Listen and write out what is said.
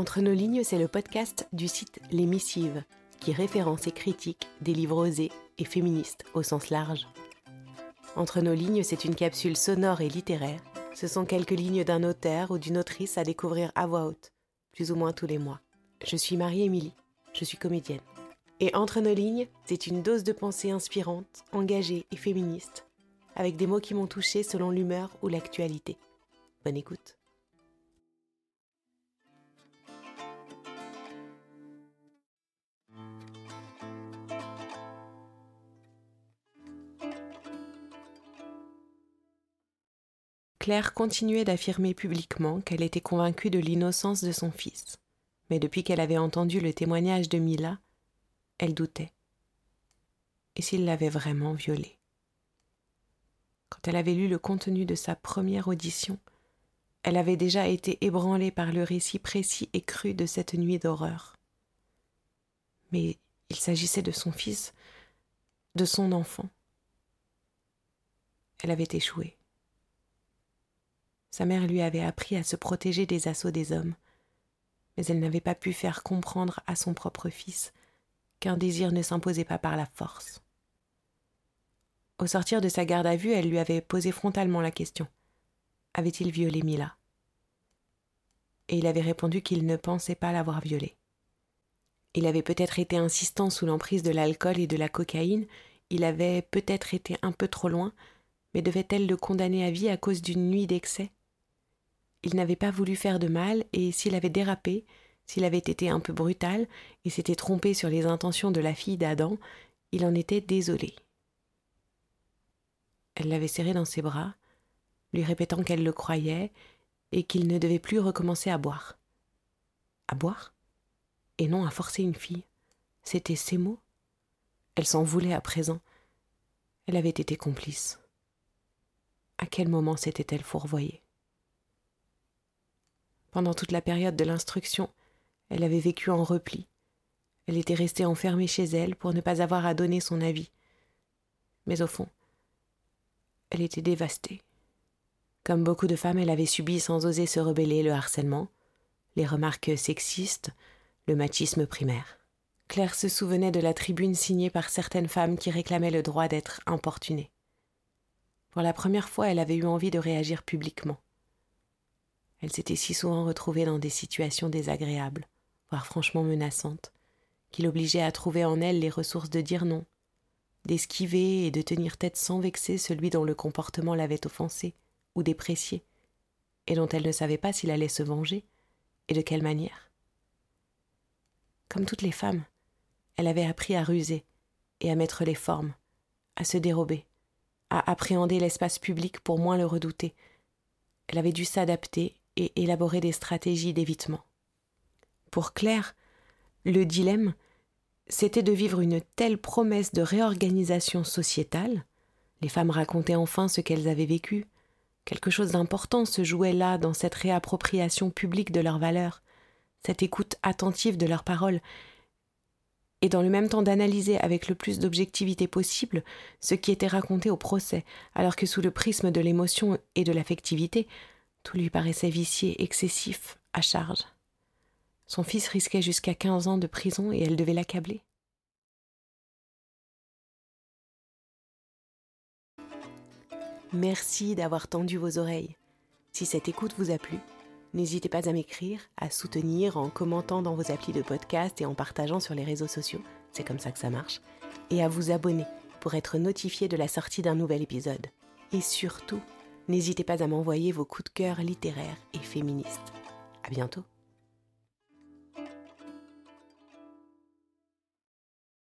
Entre nos lignes, c'est le podcast du site Les Missives, qui référence et critique des livres osés et féministes au sens large. Entre nos lignes, c'est une capsule sonore et littéraire. Ce sont quelques lignes d'un auteur ou d'une autrice à découvrir à voix haute, plus ou moins tous les mois. Je suis Marie-Émilie, je suis comédienne. Et entre nos lignes, c'est une dose de pensée inspirante, engagée et féministe, avec des mots qui m'ont touchée selon l'humeur ou l'actualité. Bonne écoute. Claire continuait d'affirmer publiquement qu'elle était convaincue de l'innocence de son fils. Mais depuis qu'elle avait entendu le témoignage de Mila, elle doutait. Et s'il l'avait vraiment violée? Quand elle avait lu le contenu de sa première audition, elle avait déjà été ébranlée par le récit précis et cru de cette nuit d'horreur. Mais il s'agissait de son fils, de son enfant. Elle avait échoué. Sa mère lui avait appris à se protéger des assauts des hommes, mais elle n'avait pas pu faire comprendre à son propre fils qu'un désir ne s'imposait pas par la force. Au sortir de sa garde à vue, elle lui avait posé frontalement la question. Avait-il violé Mila? Et il avait répondu qu'il ne pensait pas l'avoir violée. Il avait peut-être été insistant sous l'emprise de l'alcool et de la cocaïne, il avait peut-être été un peu trop loin, mais devait-elle le condamner à vie à cause d'une nuit d'excès? Il n'avait pas voulu faire de mal, et s'il avait dérapé, s'il avait été un peu brutal, et s'était trompé sur les intentions de la fille d'Adam, il en était désolé. Elle l'avait serré dans ses bras, lui répétant qu'elle le croyait, et qu'il ne devait plus recommencer à boire. À boire? Et non à forcer une fille. C'était ses mots. Elle s'en voulait à présent. Elle avait été complice. À quel moment s'était-elle fourvoyée? Pendant toute la période de l'instruction, elle avait vécu en repli. Elle était restée enfermée chez elle pour ne pas avoir à donner son avis. Mais au fond, elle était dévastée. Comme beaucoup de femmes, elle avait subi sans oser se rebeller le harcèlement, les remarques sexistes, le machisme primaire. Claire se souvenait de la tribune signée par certaines femmes qui réclamaient le droit d'être importunées. Pour la première fois, elle avait eu envie de réagir publiquement. Elle s'était si souvent retrouvée dans des situations désagréables, voire franchement menaçantes, qui l'obligeaient à trouver en elle les ressources de dire non, d'esquiver et de tenir tête sans vexer celui dont le comportement l'avait offensée ou dépréciée, et dont elle ne savait pas s'il allait se venger, et de quelle manière. Comme toutes les femmes, elle avait appris à ruser et à mettre les formes, à se dérober, à appréhender l'espace public pour moins le redouter. Elle avait dû s'adapter et élaborer des stratégies d'évitement. Pour Claire, le dilemme, c'était de vivre une telle promesse de réorganisation sociétale, les femmes racontaient enfin ce qu'elles avaient vécu, quelque chose d'important se jouait là dans cette réappropriation publique de leurs valeurs, cette écoute attentive de leurs paroles, et dans le même temps d'analyser avec le plus d'objectivité possible ce qui était raconté au procès, alors que sous le prisme de l'émotion et de l'affectivité, tout lui paraissait vicié, excessif, à charge. Son fils risquait jusqu'à quinze ans de prison et elle devait l'accabler. Merci d'avoir tendu vos oreilles. Si cette écoute vous a plu, n'hésitez pas à m'écrire, à soutenir en commentant dans vos applis de podcast et en partageant sur les réseaux sociaux, c'est comme ça que ça marche, et à vous abonner pour être notifié de la sortie d'un nouvel épisode. Et surtout, N'hésitez pas à m'envoyer vos coups de cœur littéraires et féministes. À bientôt!